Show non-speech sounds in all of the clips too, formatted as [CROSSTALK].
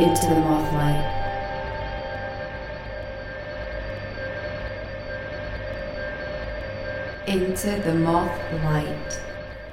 into the mothlight. Into the mothlight.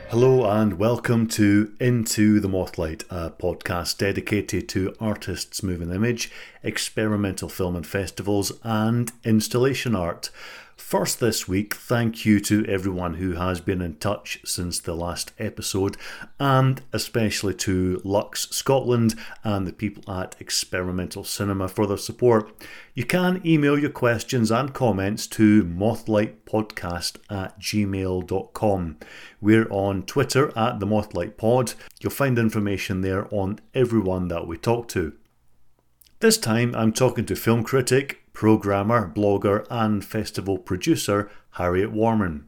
Hello and welcome to Into the Mothlight, a podcast dedicated to artists' moving image, experimental film and festivals, and installation art. First, this week, thank you to everyone who has been in touch since the last episode, and especially to Lux Scotland and the people at Experimental Cinema for their support. You can email your questions and comments to mothlightpodcast at gmail.com. We're on Twitter at the Mothlight Pod. You'll find information there on everyone that we talk to. This time I'm talking to film critic, programmer, blogger, and festival producer Harriet Warman.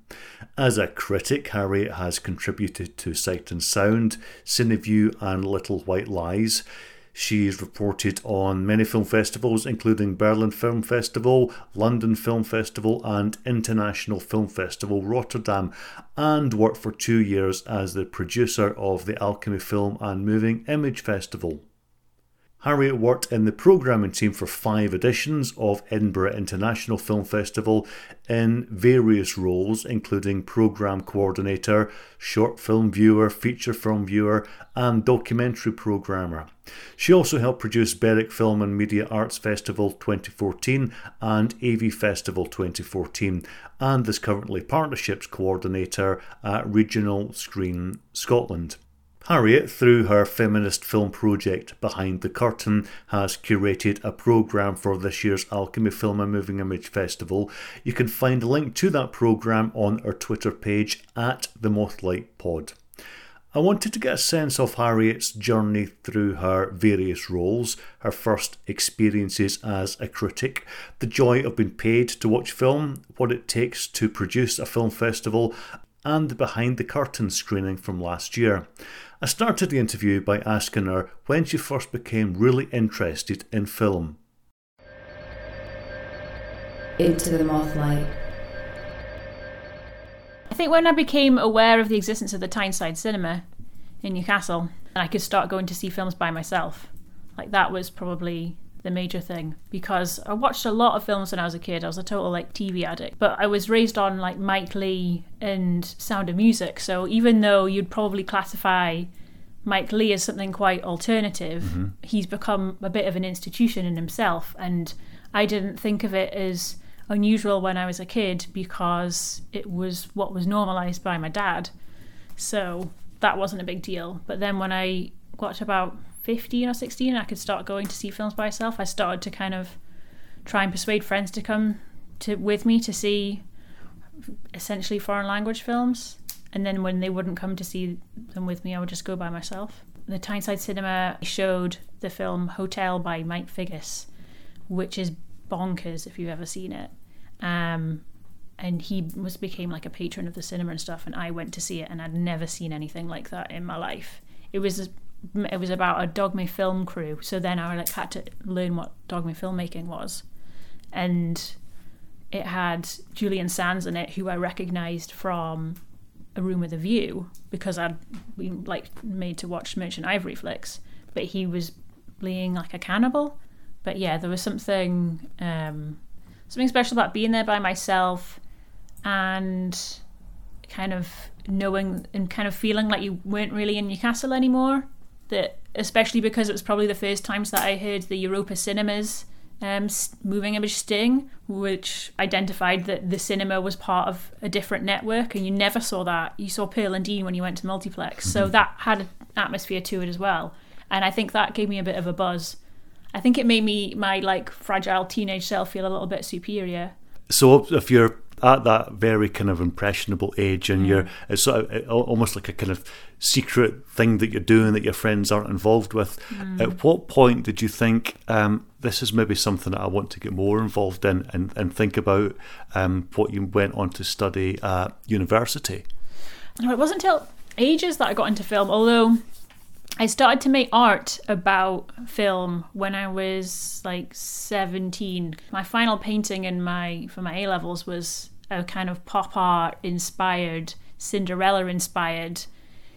As a critic, Harriet has contributed to Sight and Sound, CineVue, and Little White Lies. She's reported on many film festivals, including Berlin Film Festival, London Film Festival, and International Film Festival Rotterdam, and worked for two years as the producer of the Alchemy Film and Moving Image Festival. Harriet worked in the programming team for five editions of Edinburgh International Film Festival in various roles, including programme coordinator, short film viewer, feature film viewer, and documentary programmer. She also helped produce Berwick Film and Media Arts Festival 2014 and AV Festival 2014, and is currently partnerships coordinator at Regional Screen Scotland. Harriet, through her feminist film project Behind the Curtain, has curated a programme for this year's Alchemy Film and Moving Image Festival. You can find a link to that programme on our Twitter page at the Mothlight Pod. I wanted to get a sense of Harriet's journey through her various roles, her first experiences as a critic, the joy of being paid to watch film, what it takes to produce a film festival, and the behind the curtain screening from last year. I started the interview by asking her when she first became really interested in film. Into the mothlight. I think when I became aware of the existence of the Tyneside Cinema in Newcastle, and I could start going to see films by myself, like that was probably the major thing because I watched a lot of films when I was a kid. I was a total like TV addict, but I was raised on like Mike Leigh and Sound of Music. So even though you'd probably classify Mike Leigh as something quite alternative, mm-hmm. he's become a bit of an institution in himself. And I didn't think of it as unusual when I was a kid because it was what was normalized by my dad. So that wasn't a big deal. But then when I got about 15 or 16 I could start going to see films by myself. I started to kind of try and persuade friends to come to with me to see essentially foreign language films. And then when they wouldn't come to see them with me I would just go by myself. The Tyneside Cinema showed the film Hotel by Mike Figgis which is bonkers if you've ever seen it. Um, and he was became like a patron of the cinema and stuff and I went to see it and I'd never seen anything like that in my life. It was it was about a dogme film crew. So then I like had to learn what dogme filmmaking was, and it had Julian Sands in it, who I recognised from A Room with a View because I'd been like made to watch Merchant Ivory flicks, but he was being like a cannibal. But yeah, there was something um, something special about being there by myself and kind of knowing and kind of feeling like you weren't really in Newcastle anymore that especially because it was probably the first times that I heard the Europa Cinemas um, moving image sting, which identified that the cinema was part of a different network, and you never saw that. You saw Pearl and Dean when you went to multiplex, so mm-hmm. that had an atmosphere to it as well. And I think that gave me a bit of a buzz. I think it made me my like fragile teenage self feel a little bit superior. So if you're at that very kind of impressionable age, and mm. you're it's sort of almost like a kind of secret thing that you're doing that your friends aren't involved with. Mm. At what point did you think um, this is maybe something that I want to get more involved in, and, and think about um, what you went on to study at university? No, it wasn't until ages that I got into film, although. I started to make art about film when I was like 17. My final painting in my for my A levels was a kind of pop art inspired, Cinderella inspired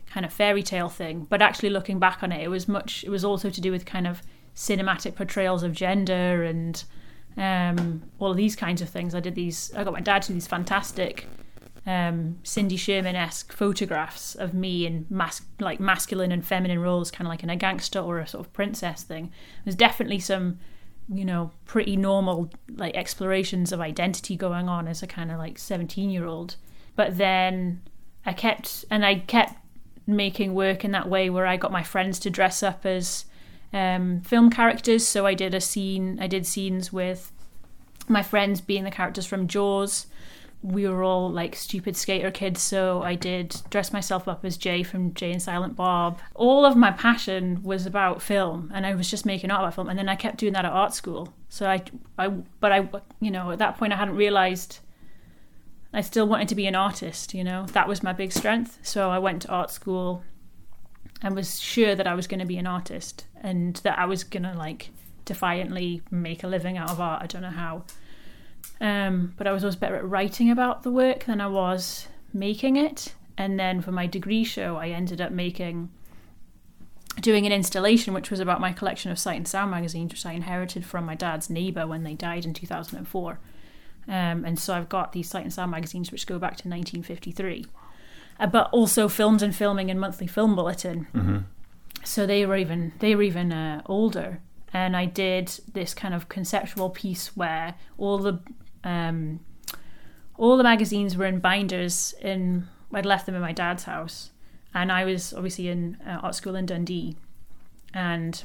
kind of fairy tale thing. But actually looking back on it, it was much it was also to do with kind of cinematic portrayals of gender and um, all of these kinds of things. I did these. I got my dad to do these fantastic um, Cindy Sherman esque photographs of me in mas- like masculine and feminine roles, kind of like in a gangster or a sort of princess thing. There's definitely some, you know, pretty normal like explorations of identity going on as a kind of like 17 year old. But then I kept, and I kept making work in that way where I got my friends to dress up as um, film characters. So I did a scene, I did scenes with my friends being the characters from Jaws we were all like stupid skater kids, so I did dress myself up as Jay from Jay and Silent Bob. All of my passion was about film, and I was just making art about film. And then I kept doing that at art school. So I, I, but I, you know, at that point I hadn't realized I still wanted to be an artist. You know, that was my big strength. So I went to art school, and was sure that I was going to be an artist, and that I was going to like defiantly make a living out of art. I don't know how um, but I was always better at writing about the work than I was making it. And then for my degree show, I ended up making doing an installation which was about my collection of sight and sound magazines which i inherited from my dad's neighbour when they died in 2004 um, and so i've got these sight and sound magazines which go back to 1953 uh, but also films and filming and monthly film bulletin Mm-hmm. so they were even they were even uh, older and i did this kind of conceptual piece where all the um, all the magazines were in binders in I'd left them in my dad's house. And I was obviously in uh, art school in Dundee. And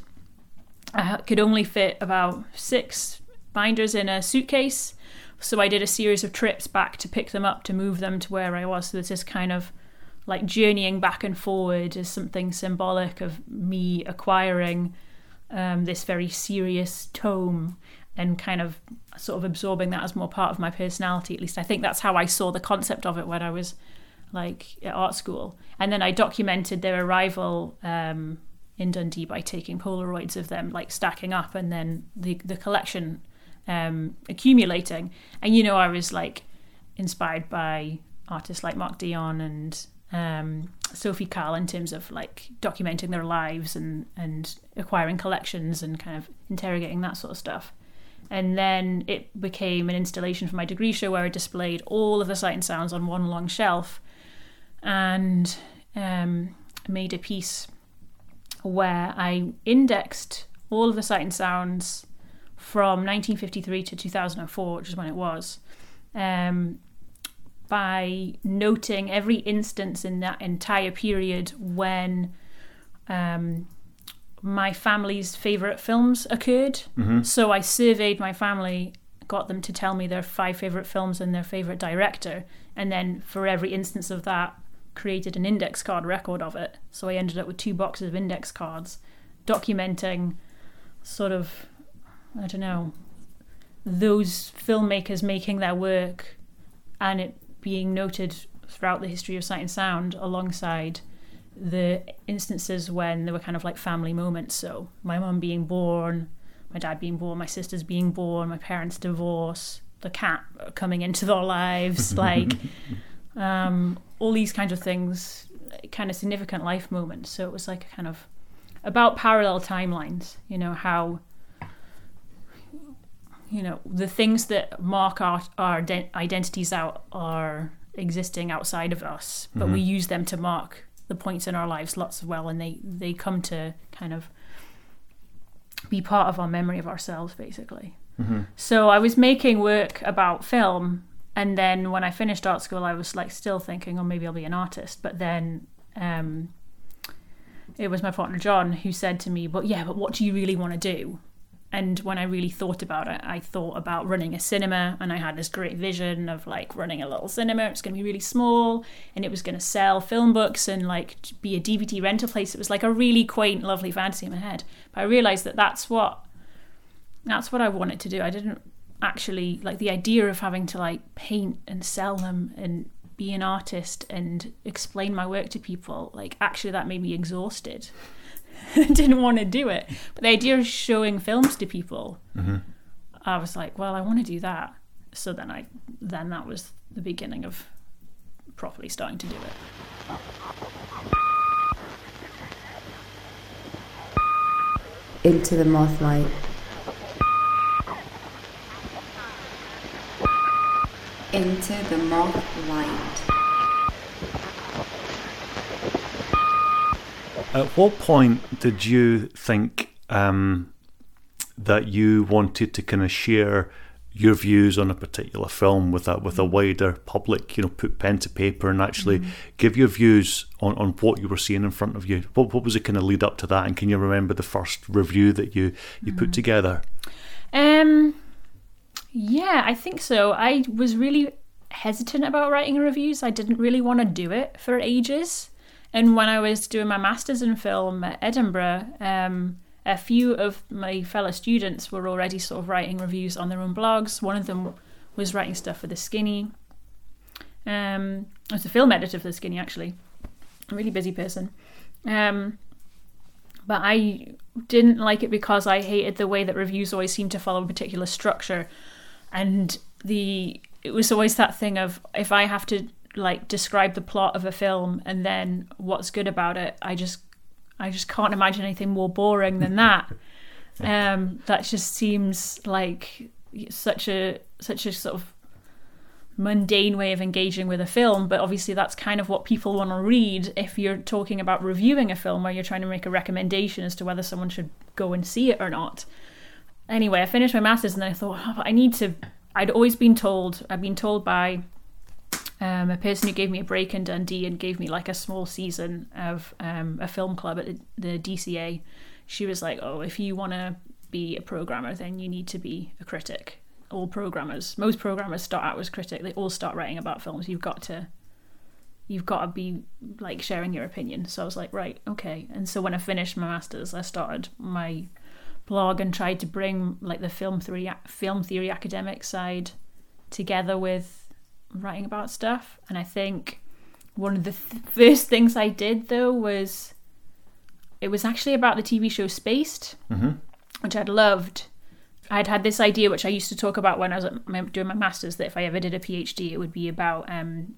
I could only fit about six binders in a suitcase. So I did a series of trips back to pick them up to move them to where I was. So there's this kind of like journeying back and forward is something symbolic of me acquiring um, this very serious tome and kind of sort of absorbing that as more part of my personality. At least I think that's how I saw the concept of it when I was like at art school. And then I documented their arrival um, in Dundee by taking Polaroids of them like stacking up, and then the the collection um, accumulating. And you know, I was like inspired by artists like Mark Dion and um, Sophie Calle in terms of like documenting their lives and and acquiring collections and kind of interrogating that sort of stuff. And then it became an installation for my degree show where I displayed all of the sight and sounds on one long shelf and um, made a piece where I indexed all of the sight and sounds from 1953 to 2004, which is when it was, um, by noting every instance in that entire period when um, my family's favourite films occurred. So I surveyed my family, got them to tell me their five favourite films and their favourite director, and then for every instance of that, created an index card record of it. So I ended up with two boxes of index cards documenting sort of, I don't know, those filmmakers making their work and it being noted throughout the history of sight and sound alongside the instances when there were kind of like family moments. So my mum being born, my dad being born, my sisters being born, my parents' divorce, the cat coming into their lives, [LAUGHS] like um, all these kinds of things, kind of significant life moments. So it was like a kind of about parallel timelines, you know, how you know the things that mark our, our ident- identities out are existing outside of us but we use them to mark the points in our lives lots of well and they they come to kind of be part of our memory of ourselves basically. So i was making work about film and then when i finished art school i was like still thinking oh maybe i'll be an artist. But then um it was my partner john who said to me but yeah but what do you really want to do and when I really thought about it, I thought about running a cinema, and I had this great vision of like running a little cinema. It's going to be really small, and it was going to sell film books and like be a DVD rental place. It was like a really quaint, lovely fantasy in my head. But I realized that that's what that's what I wanted to do. I didn't actually like the idea of having to like paint and sell them and be an artist and explain my work to people. Like actually, that made me exhausted. [LAUGHS] didn't want to do it. But the idea of showing films to people, mm-hmm. I was like, well, I want to do that. So then I, then that was the beginning of properly starting to do it. Into the moth light. Into the moth At what point did you think um, that you wanted to kind of share your views on a particular film with a with a wider public? You know, put pen to paper and actually give your views on, on what you were seeing in front of you. What what was the kind of lead up to that? And can you remember the first review that you you put together? Um, yeah, I think so. I was really hesitant about writing reviews. I didn't really want to do it for ages. And when I was doing my masters in film at Edinburgh, um, a few of my fellow students were already sort of writing reviews on their own blogs. One of them was writing stuff for the Skinny. Um, I was a film editor for the Skinny, actually. A really busy person. Um, but I didn't like it because I hated the way that reviews always seem to follow a particular structure, and the it was always that thing of if I have to like describe the plot of a film and then what's good about it, I just I just can't imagine anything more boring than [LAUGHS] that. um, that just seems like such a such a sort of mundane way of engaging with a film, but obviously that's kind of what people want to read if you're talking about reviewing a film where you're trying to make a recommendation as to whether someone should go and see it or not. Anyway, I finished my masters and I thought oh, I need to. I'd always been told. I'd been told by um, a person who gave me a break in Dundee and gave me like a small season of um, a film club at the, DCA. She was like, "Oh, if you want to be a programmer, then you need to be a critic." All programmers, most programmers start out as critic. They all start writing about films. You've got to, you've got to be like sharing your opinion. So I was like, right, okay. And so when I finished my masters, I started my blog and tried to bring like the film theory, film theory academic side together with writing about stuff. And I think one of the th- first things I did though was it was actually about the TV show Spaced, which I'd loved. I'd had this idea, which I used to talk about when I was at my, doing my masters, that if I ever did a PhD, it would be about um,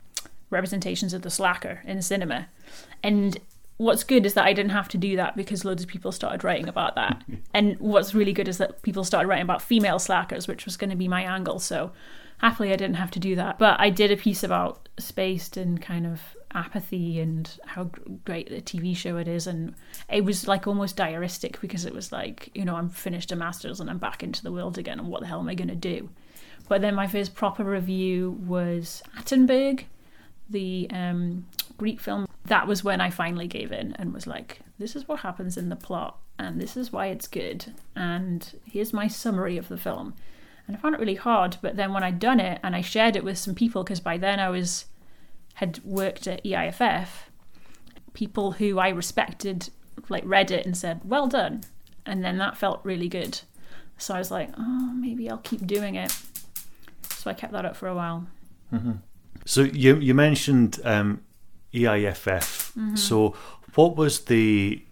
representations of the slacker in cinema. And what's good is that I didn't have to do that because loads of people started writing about that. [LAUGHS] and what's really good is that people started writing about female slackers, which was going to be my angle. So happily, I didn't have to do that. But I did a piece about Spaced and kind of apathy and how great the TV show it is. And it was like almost diaristic because it was like, you know, I'm finished a master's and I'm back into the world again. And what the hell am I going to do? But then my first proper review was Attenberg, the um, Greek film. That was when I finally gave in and was like, this is what happens in the plot, and this is why it's good, and here's my summary of the film. And I found it really hard, but then when I'd done it and I shared it with some people, because by then I was had worked at EIFF, people who I respected like read it and said, "Well done," and then that felt really good. So I was like, "Oh, maybe I'll keep doing it." So I kept that up for a while. So you you mentioned um, EIFF. So what was the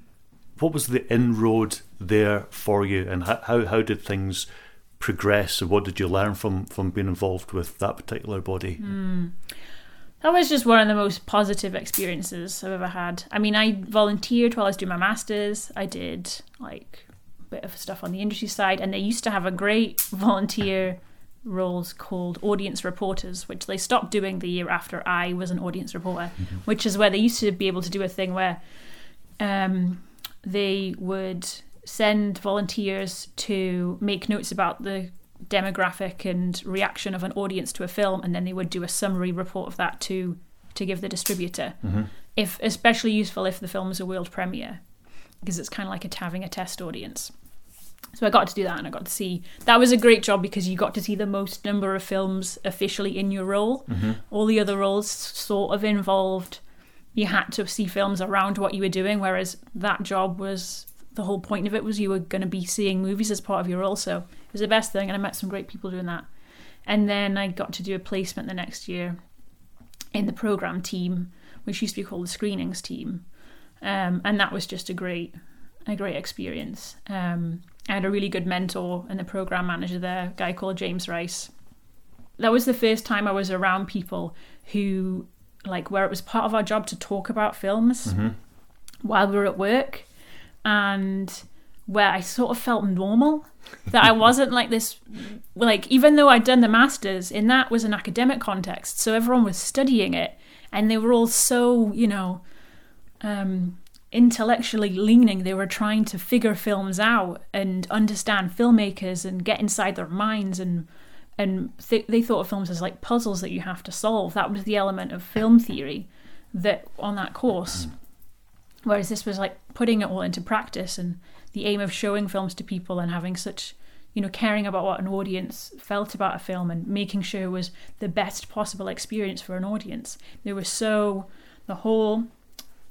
what was the inroad there for you, and how how, how did things progress, and what did you learn from from being involved with that particular body? That was just one of the most positive experiences I've ever had. I mean, I volunteered while I was doing my masters. I did like a bit of stuff on the industry side, and they used to have a great [LAUGHS] volunteer roles called audience reporters, which they stopped doing the year after I was an audience reporter, which is where they used to be able to do a thing where um, they would send volunteers to make notes about the demographic and reaction of an audience to a film, and then they would do a summary report of that to to give the distributor. Mm-hmm. If especially useful if the film is a world premiere, because it's kind of like a, having a test audience. So I got to do that, and I got to see that was a great job because you got to see the most number of films officially in your role. Mm-hmm. All the other roles sort of involved you had to see films around what you were doing, whereas that job was the whole point of it was you were going to be seeing movies as part of your role. So it was the best thing, and I met some great people doing that. And then I got to do a placement the next year in the program team, which used to be called the screenings team, um, and that was just a great, a great experience. Um, I had a really good mentor and the program manager there, a guy called James Rice. That was the first time I was around people who, like, where it was part of our job to talk about films while we were at work, and where I sort of felt normal. That I wasn't like this, like, even though I'd done the masters, in that was an academic context. So everyone was studying it and they were all so, you know, um, intellectually leaning. They were trying to figure films out and understand filmmakers and get inside their minds and and th- they thought of films as like puzzles that you have to solve. That was the element of film theory that on that course. Whereas this was like putting it all into practice and the aim of showing films to people and having such, you know, caring about what an audience felt about a film and making sure it was the best possible experience for an audience. There was so, the whole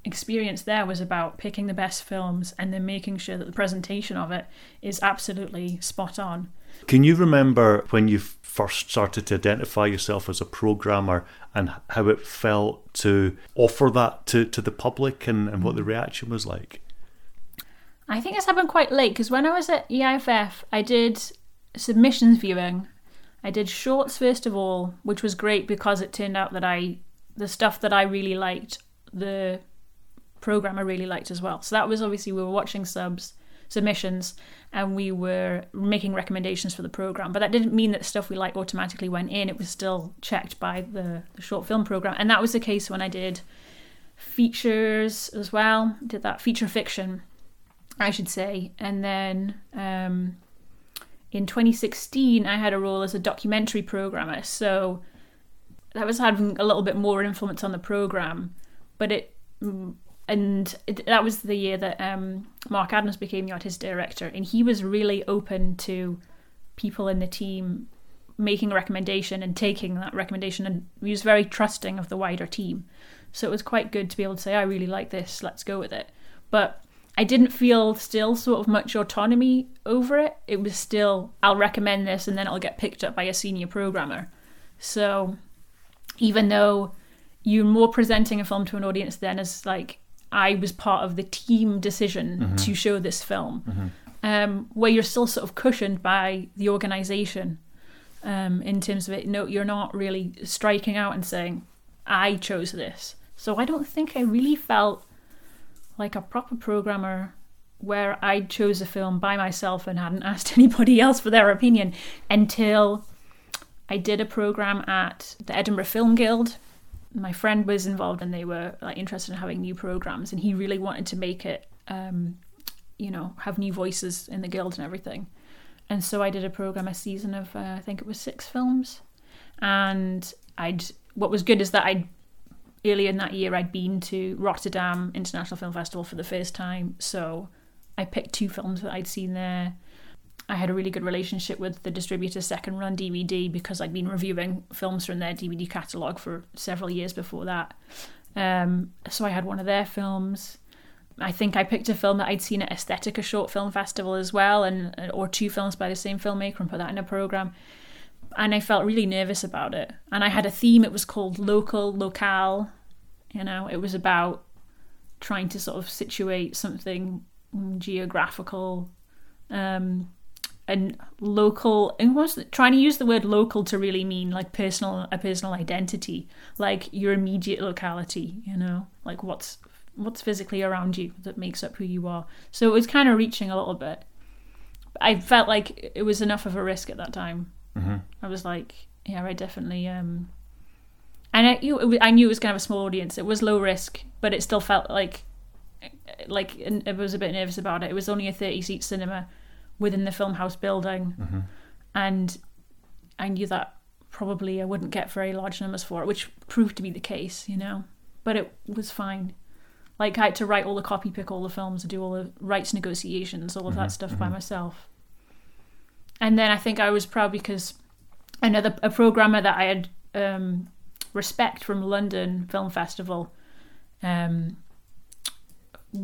experience there was about picking the best films and then making sure that the presentation of it is absolutely spot on. Can you remember when you first started to identify yourself as a programmer and how it felt to offer that to, to the public and, and what the mm. reaction was like? I think this happened quite late because when I was at EIFF, I did submissions viewing. I did shorts first of all, which was great because it turned out that I, the stuff that I really liked, the programmer really liked as well. So that was obviously we were watching subs submissions and we were making recommendations for the program. But that didn't mean that stuff we liked automatically went in. It was still checked by the, the short film program. And that was the case when i did features as well did that feature fiction i should say. And then um, in 2016 i had a role as a documentary programmer. So that was having a little bit more influence on the program but it and it, that was the year that um, Mark Adams became the artistic director, and he was really open to people in the team making a recommendation and taking that recommendation, and he was very trusting of the wider team. So it was quite good to be able to say, "I really like this, let's go with it." But I didn't feel still sort of much autonomy over it. It was still, "I'll recommend this, and then it'll get picked up by a senior programmer." So even though you're more presenting a film to an audience then as like I was part of the team decision Mm-hmm. to show this film, um, where you're still sort of cushioned by the organisation um, in terms of it. No, you're not really striking out and saying, "I chose this." So I don't think I really felt like a proper programmer where I chose a film by myself and hadn't asked [LAUGHS] anybody else for their opinion until I did a program at the Edinburgh Film Guild my friend was involved and they were like interested in having new programs and he really wanted to make it um, you know have new voices in the guild and everything. And so i did a program a season of uh, i think it was six films. And i'd what was good is that i'd earlier in that year i'd been to rotterdam international film festival for the first time. So i picked two films that i'd seen there I had a really good relationship with the distributor Second Run DVD because I'd been reviewing films from their DVD catalogue for several years before that. Um, so I had one of their films. I think I picked a film that I'd seen at Aesthetica Short Film Festival as well, and or two films by the same filmmaker, and put that in a program. And I felt really nervous about it. And I had a theme. It was called local, locale. You know, it was about trying to sort of situate something geographical. Um, and local and was trying to use the word local to really mean like personal a personal identity. Like your immediate locality you know? Like what's what's physically around you that makes up who you are. So it was kind of reaching a little bit. I felt like it was enough of a risk at that time. Mm-hmm. i was like yeah i definitely um and I, you, it was- I knew it was kind of a small audience. It was low risk but it still felt like like I was a bit nervous about it. It was only a 30 seat cinema within the film house building Mm-hmm. and I knew that probably I wouldn't get very large numbers for it, which proved to be the case, you know. But it was fine. Like I had to write all the copy, pick all the films, do all the rights negotiations, all of that stuff by myself. And then I think I was proud because another a programmer that I had um, respect from London Film Festival um,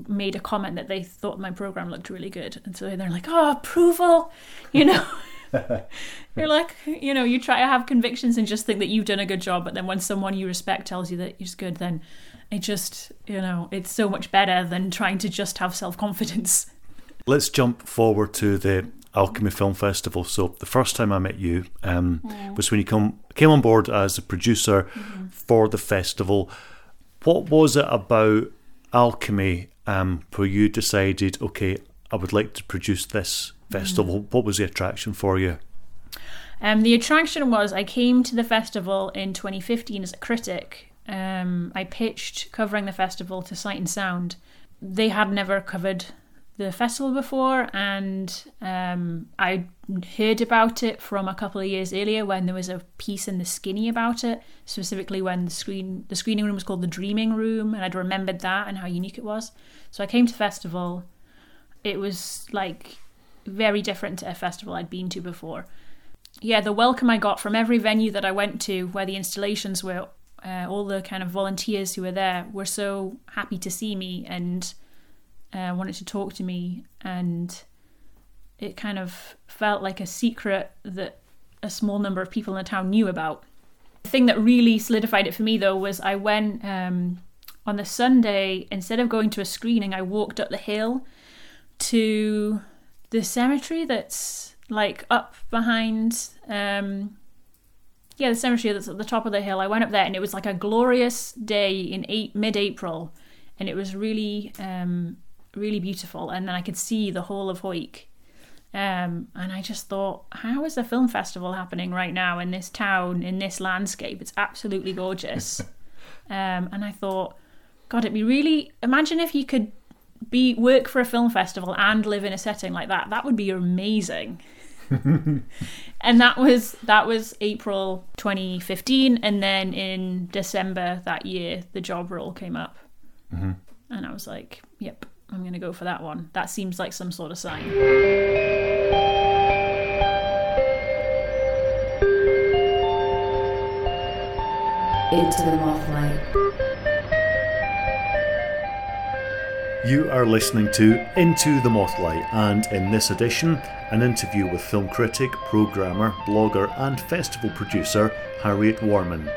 made a comment that they thought my program looked really good, and so they're like, "Oh, approval," you know. [LAUGHS] [LAUGHS] You're like, you know, you try to have convictions and just think that you've done a good job, but then when someone you respect tells you that it's good, then it just, you know, it's so much better than trying to just have self confidence. [LAUGHS] Let's jump forward to the Alchemy Film Festival. So the first time I met you um, was when you come came on board as a producer for the festival. What was it about Alchemy um, where you decided, okay, I would like to produce this festival. What was the attraction for you? Um, the attraction was I came to the festival in 2015 as a critic. Um, I pitched covering the festival to Sight and Sound. They had never covered the festival before, and um, I heard about it from a couple of years earlier when there was a piece in the Skinny about it, specifically when the screen the screening room was called the Dreaming Room, and I'd remembered that and how unique it was. So I came to festival. It was like very different to a festival I'd been to before. Yeah, the welcome I got from every venue that I went to where the installations were, uh, all the kind of volunteers who were there were so happy to see me and uh, wanted to talk to me, and it kind of felt like a secret that a small number of people in the town knew about. The thing that really solidified it for me, though, was I went um, on the Sunday, instead of going to a screening, I walked up the hill to the cemetery that's like up behind. Um, yeah, the cemetery that's at the top of the hill. I went up there, and it was like a glorious day in eight, mid-April, and it was really um, really beautiful. And then I could see the whole of Hawick. Um, and I just thought, how is a film festival happening right now in this town, in this landscape? It's absolutely gorgeous. [LAUGHS] um, and I thought, God, it'd be really. Imagine if you could be work for a film festival and live in a setting like that. That would be amazing. [LAUGHS] and that was that was April 2015, and then in December that year, the job role came up, mm-hmm. and I was like, "Yep, I'm going to go for that one. That seems like some sort of sign. Into the Mothlight. You are listening to Into the Mothlight, and in this edition, an interview with film critic, programmer, blogger, and festival producer Harriet Warman.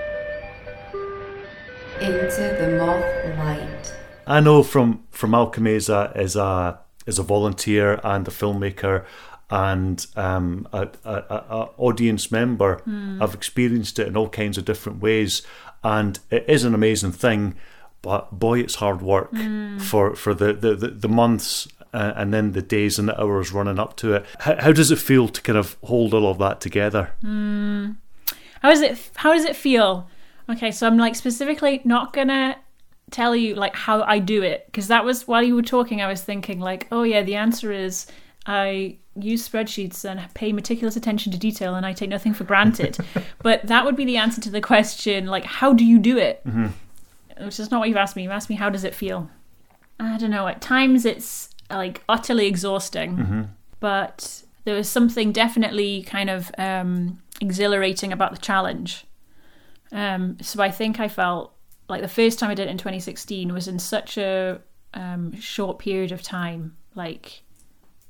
Into the Mothlight. I know from from Alchemy as a as a as a volunteer and a filmmaker and um, a, a, a, audience member. Mm. I've experienced it in all kinds of different ways, and it is an amazing thing. But boy, it's hard work mm. for for the the, the, the months uh, and then the days and the hours running up to it. How, how, does it feel to kind of hold all of that together? Mm. How does it How does it feel? Okay, so I'm like specifically not gonna tell you like how I do it. Because that was while you were talking I was thinking like oh yeah the answer is I use spreadsheets and pay meticulous attention to detail and I take nothing for granted. [LAUGHS] But that would be the answer to the question like how do you do it? Mm-hmm. which is not what you've asked me. You've asked me how does it feel? I don't know. At times it's like utterly exhausting. Mm-hmm. but there was something definitely kind of um, exhilarating about the challenge. Um, so I think I felt like the first time I did it in 2016 was in such a um, short period of time. Like,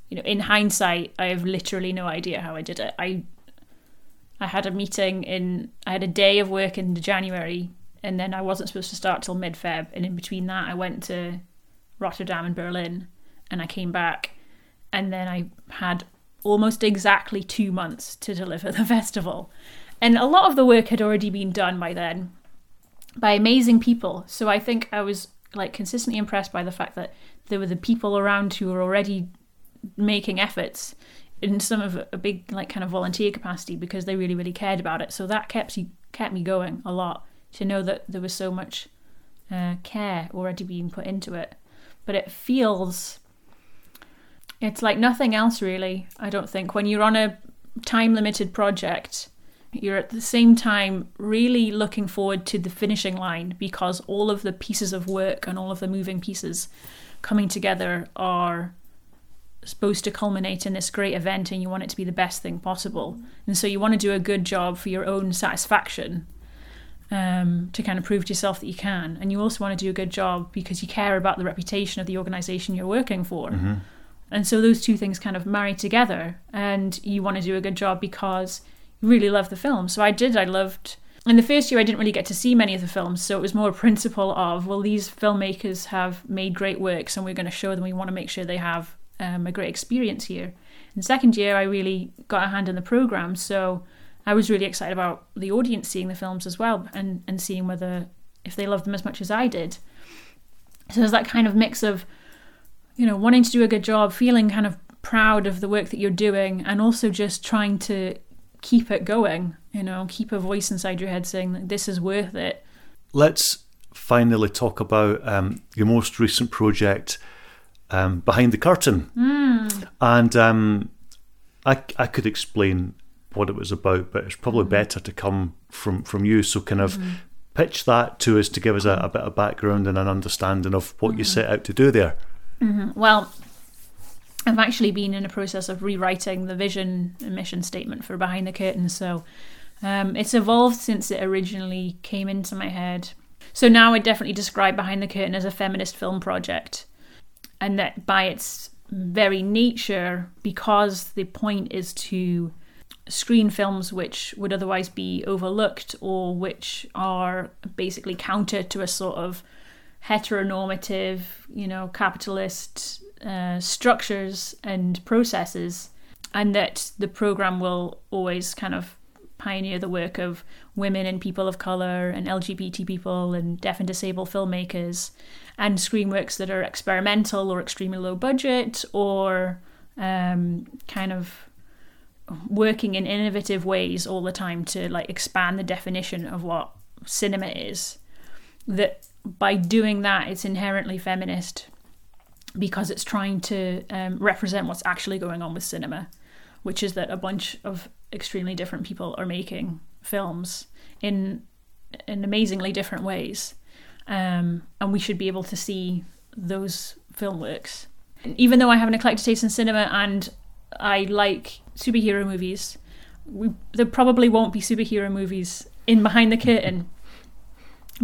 you know, in hindsight, I have literally no idea how I did it. I I had a meeting in I had a day of work in January, and then I wasn't supposed to start till mid Feb. And in between that, I went to Rotterdam and Berlin, and I came back, and then I had almost exactly two months to deliver the [LAUGHS] festival. And a lot of the work had already been done by then by amazing people. So I think I was like consistently impressed by the fact that there were the people around who were already making efforts in some of a big like kind of volunteer capacity because they really really cared about it. So that kept you kept me going a lot to know that there was so much uh, care already being put into it. But it feels it's like nothing else really. I don't think when you're on a time limited project you're at the same time really looking forward to the finishing line because all of the pieces of work and all of the moving pieces coming together are supposed to culminate in this great event and you want it to be the best thing possible. And so you want to do a good job for your own satisfaction um, to kind of prove to yourself that you can. And you also want to do a good job because you care about the reputation of the organization you're working for. Mm-hmm. And so those two things kind of marry together. And you want to do a good job because really loved the film. So I did. I loved. In the first year, I didn't really get to see many of the films, so it was more a principle of, well, these filmmakers have made great works, and we're going to show them. We want to make sure they have um, a great experience here. In the second year, I really got a hand in the program, so I was really excited about the audience seeing the films as well, and and seeing whether if they loved them as much as I did. So there's that kind of mix of you know, wanting to do a good job, feeling kind of proud of the work that you're doing, and also just trying to keep it going, you know, keep a voice inside your head saying that this is worth it. Let's finally talk about um, your most recent project, um, Behind the Curtain. Mm. And um, I, I could explain what it was about, but it's probably better to come from, from you. So, kind of pitch that to us to give us a, a bit of background and an understanding of what you set out to do there. Well, I've actually been in a process of rewriting the vision and mission statement for Behind the Curtain, so um, it's evolved since it originally came into my head. So now I definitely describe Behind the Curtain as a feminist film project, and that by its very nature, because the point is to screen films which would otherwise be overlooked or which are basically counter to a sort of heteronormative, you know, capitalist uh, structures and processes, and that the program will always kind of pioneer the work of women and people of color and LGBT people and deaf and disabled filmmakers and screenworks that are experimental or extremely low budget or um, kind of working in innovative ways all the time to like expand the definition of what cinema is. That by doing that it's inherently feminist because it's trying to um, represent what's actually going on with cinema which is that a bunch of extremely different people are making films in in amazingly different ways. Um, and we should be able to see those film works. Even though i have an eclectic taste in cinema and i like superhero movies we, there probably won't be superhero movies in behind the curtain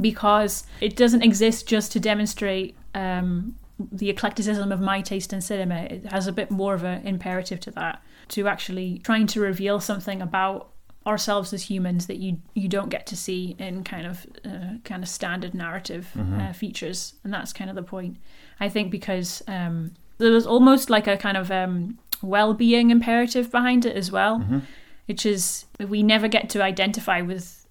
because it doesn't exist just to demonstrate um, the eclecticism of my taste in cinema. It has a bit more of an imperative to that, to actually trying to reveal something about ourselves as humans that you you don't get to see in kind of uh, kind of standard narrative uh, features, and that's kind of the point. I think because um, there's almost like a kind of um, well-being imperative behind it as well, which is we never get to identify with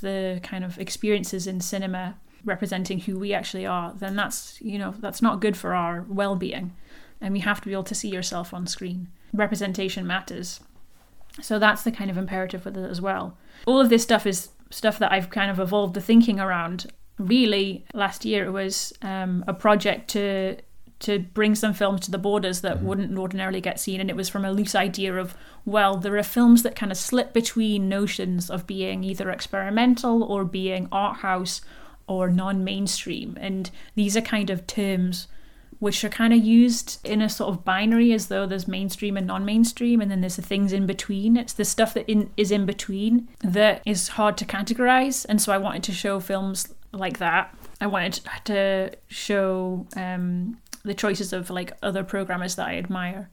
the kind of experiences in cinema representing who we actually are, then that's you know that's not good for our well-being, and we have to be able to see yourself on screen. Representation matters, so that's the kind of imperative with it as well. All of this stuff is stuff that I've kind of evolved the thinking around. Really, last year it was um, a project to to bring some films to the borders that wouldn't ordinarily get seen. And it was from a loose idea of, well, there are films that kind of slip between notions of being either experimental or being art house or non mainstream. And these are kind of terms which are kind of used in a sort of binary as though there's mainstream and non mainstream, and then there's the things in between. It's the stuff that in, is in between that is hard to categorize. And so I wanted to show films like that. I wanted to show um, the choices of like other programmers that I admire.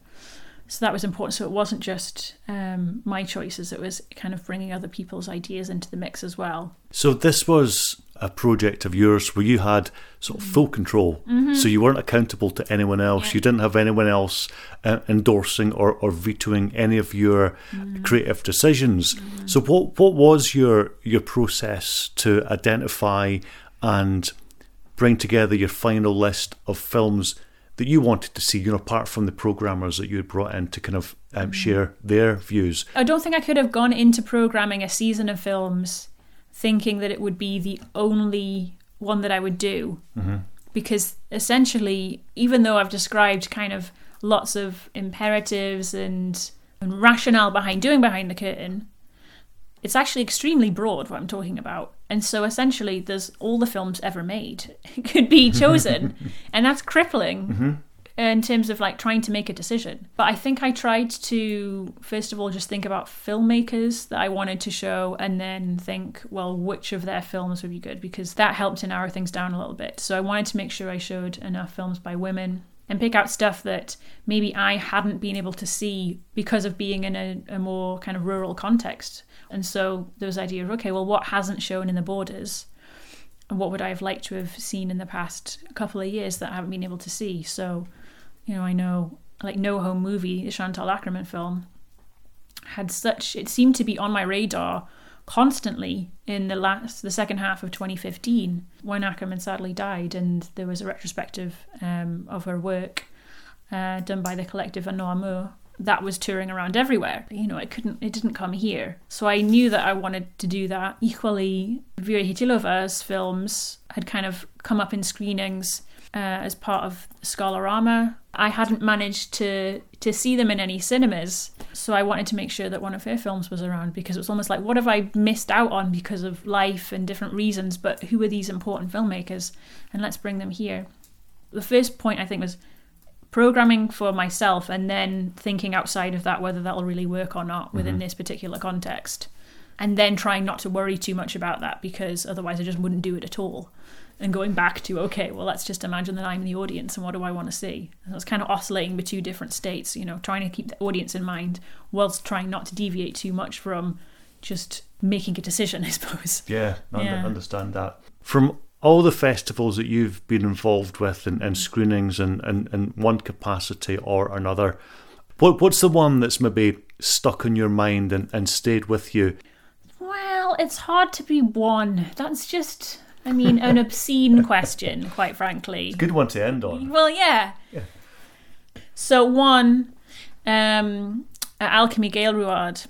So that was important. So it wasn't just um, my choices; it was kind of bringing other people's ideas into the mix as well. So this was a project of yours where you had sort of full control. So you weren't accountable to anyone else. You didn't have anyone else uh, endorsing or, or vetoing any of your creative decisions. So what what was your your process to identify and bring together your final list of films that you wanted to see, you know, apart from the programmers that you had brought in to kind of um, share their views? I don't think I could have gone into programming a season of films thinking that it would be the only one that I would do. Mm-hmm. Because essentially, even though I've described kind of lots of imperatives and, and rationale behind doing Behind the Curtain, it's actually extremely broad what I'm talking about. And so essentially, there's all the films ever made [LAUGHS] could be [LAUGHS] chosen. and that's crippling mm-hmm. In terms of like trying to make a decision. But I think I tried to, first of all, just think about filmmakers that I wanted to show and then think, well, which of their films would be good because that helped to narrow things down a little bit. So I wanted to make sure I showed enough films by women and pick out stuff that maybe I hadn't been able to see because of being in a, a more kind of rural context. And so there was the idea of, okay, well, what hasn't shown in the borders? And what would I have liked to have seen in the past couple of years that I haven't been able to see? So, you know, I know like No Home Movie, the Chantal Akerman film, had such, it seemed to be on my radar constantly in the last the second half of 2015 when Akerman sadly died and there was a retrospective um, of her work uh, done by the collective Un Amour, that was touring around everywhere. You know, it couldn't, it didn't come here. So I knew that I wanted to do that. Equally, Vera Chytilova's films had kind of come up in screenings uh, as part of Scalarama. I hadn't managed to to see them in any cinemas, so I wanted to make sure that one of her films was around because it was almost like, what have I missed out on because of life and different reasons? But who are these important filmmakers? And let's bring them here. The first point I think was programming for myself and then thinking outside of that whether that'll really work or not within mm-hmm. this particular context and then trying not to worry too much about that because otherwise I just wouldn't do it at all. And going back to, okay, well, let's just imagine that I'm the audience and what do I want to see? And I was kind of oscillating between two different states, you know, trying to keep the audience in mind whilst trying not to deviate too much from just making a decision, [LAUGHS] I suppose. Yeah, I Yeah. understand that. From all the festivals that you've been involved with and, and screenings in, in, in one capacity or another, what what's the one that's maybe stuck in your mind and, and stayed with you? Well, it's hard to be one. That's just, I mean, an obscene question, quite frankly. Good one to end on. Well, yeah. yeah. So one, um, uh, Alchemy Gaëlle Rouard,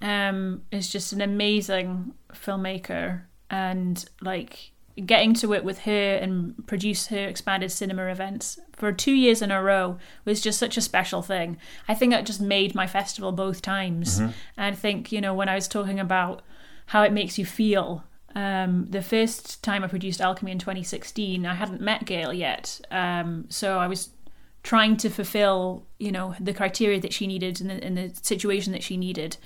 um, is just an amazing filmmaker, and like getting to work with her and produce her expanded cinema events for two years in a row was just such a special thing. I think that just made my festival both times. And I think you know when I was talking about how it makes you feel um, the first time I produced Alchemy in 2016, I hadn't met Gail yet, um, so I was trying to fulfill, you know, the criteria that she needed and the, and the situation that she needed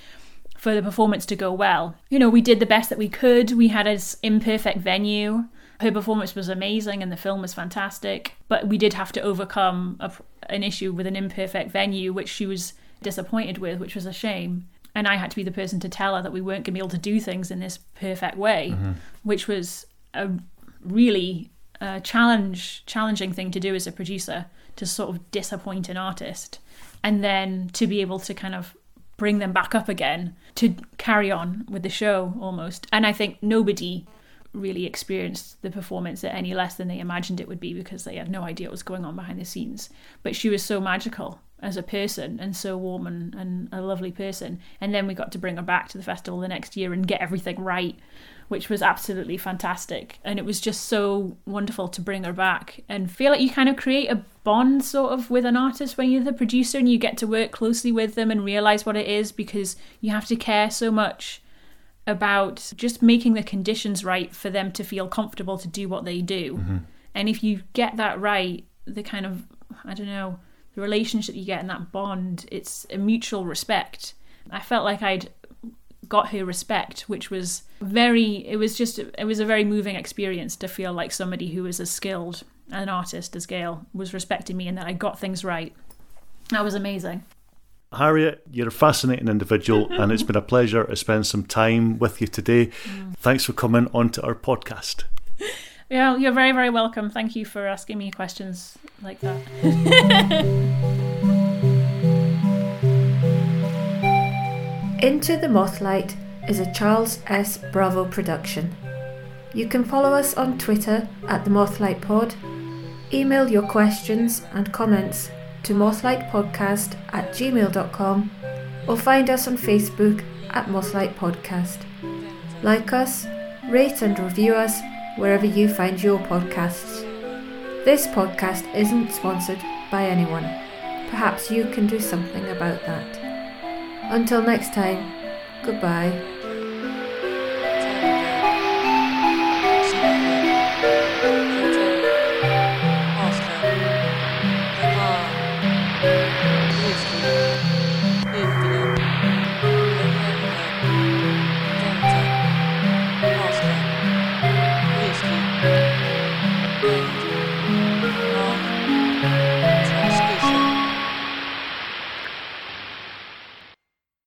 for the performance to go well. You know, we did the best that we could. We had an imperfect venue. Her performance was amazing and the film was fantastic, but we did have to overcome a, an issue with an imperfect venue, which she was disappointed with, which was a shame. And I had to be the person to tell her that we weren't going to be able to do things in this perfect way, which was a really uh, challenge challenging thing to do as a producer to sort of disappoint an artist, and then to be able to kind of bring them back up again to carry on with the show almost. And I think nobody really experienced the performance at any less than they imagined it would be because they had no idea what was going on behind the scenes. But she was so magical as a person and so warm and, and a lovely person. And then we got to bring her back to the festival the next year and get everything right, which was absolutely fantastic. And it was just so wonderful to bring her back and feel like you kind of create a bond sort of with an artist when you're the producer and you get to work closely with them and realize what it is because you have to care so much about just making the conditions right for them to feel comfortable to do what they do. Mm-hmm. And if you get that right, the kind of, I don't know, the relationship you get in that bond, it's a mutual respect. I felt like I'd got her respect, which was very, it was just, it was a very moving experience to feel like somebody who was as skilled an artist as Gail was respecting me and that I got things right. That was amazing. Harriet, you're a fascinating individual, [LAUGHS] and it's been a pleasure to spend some time with you today. Mm. Thanks for coming onto our podcast. [LAUGHS] Yeah, you're very, very welcome. Thank you for asking me questions like that. [LAUGHS] Into the Mothlight is a Charles S. Bravo production. You can follow us on Twitter at the Mothlight Pod, email your questions and comments to mothlightpodcast at gmail.com, or find us on Facebook at Mothlight Podcast. Like us, rate and review us wherever you find your podcasts. This podcast isn't sponsored by anyone. Perhaps you can do something about that. Until next time, goodbye. Goodbye.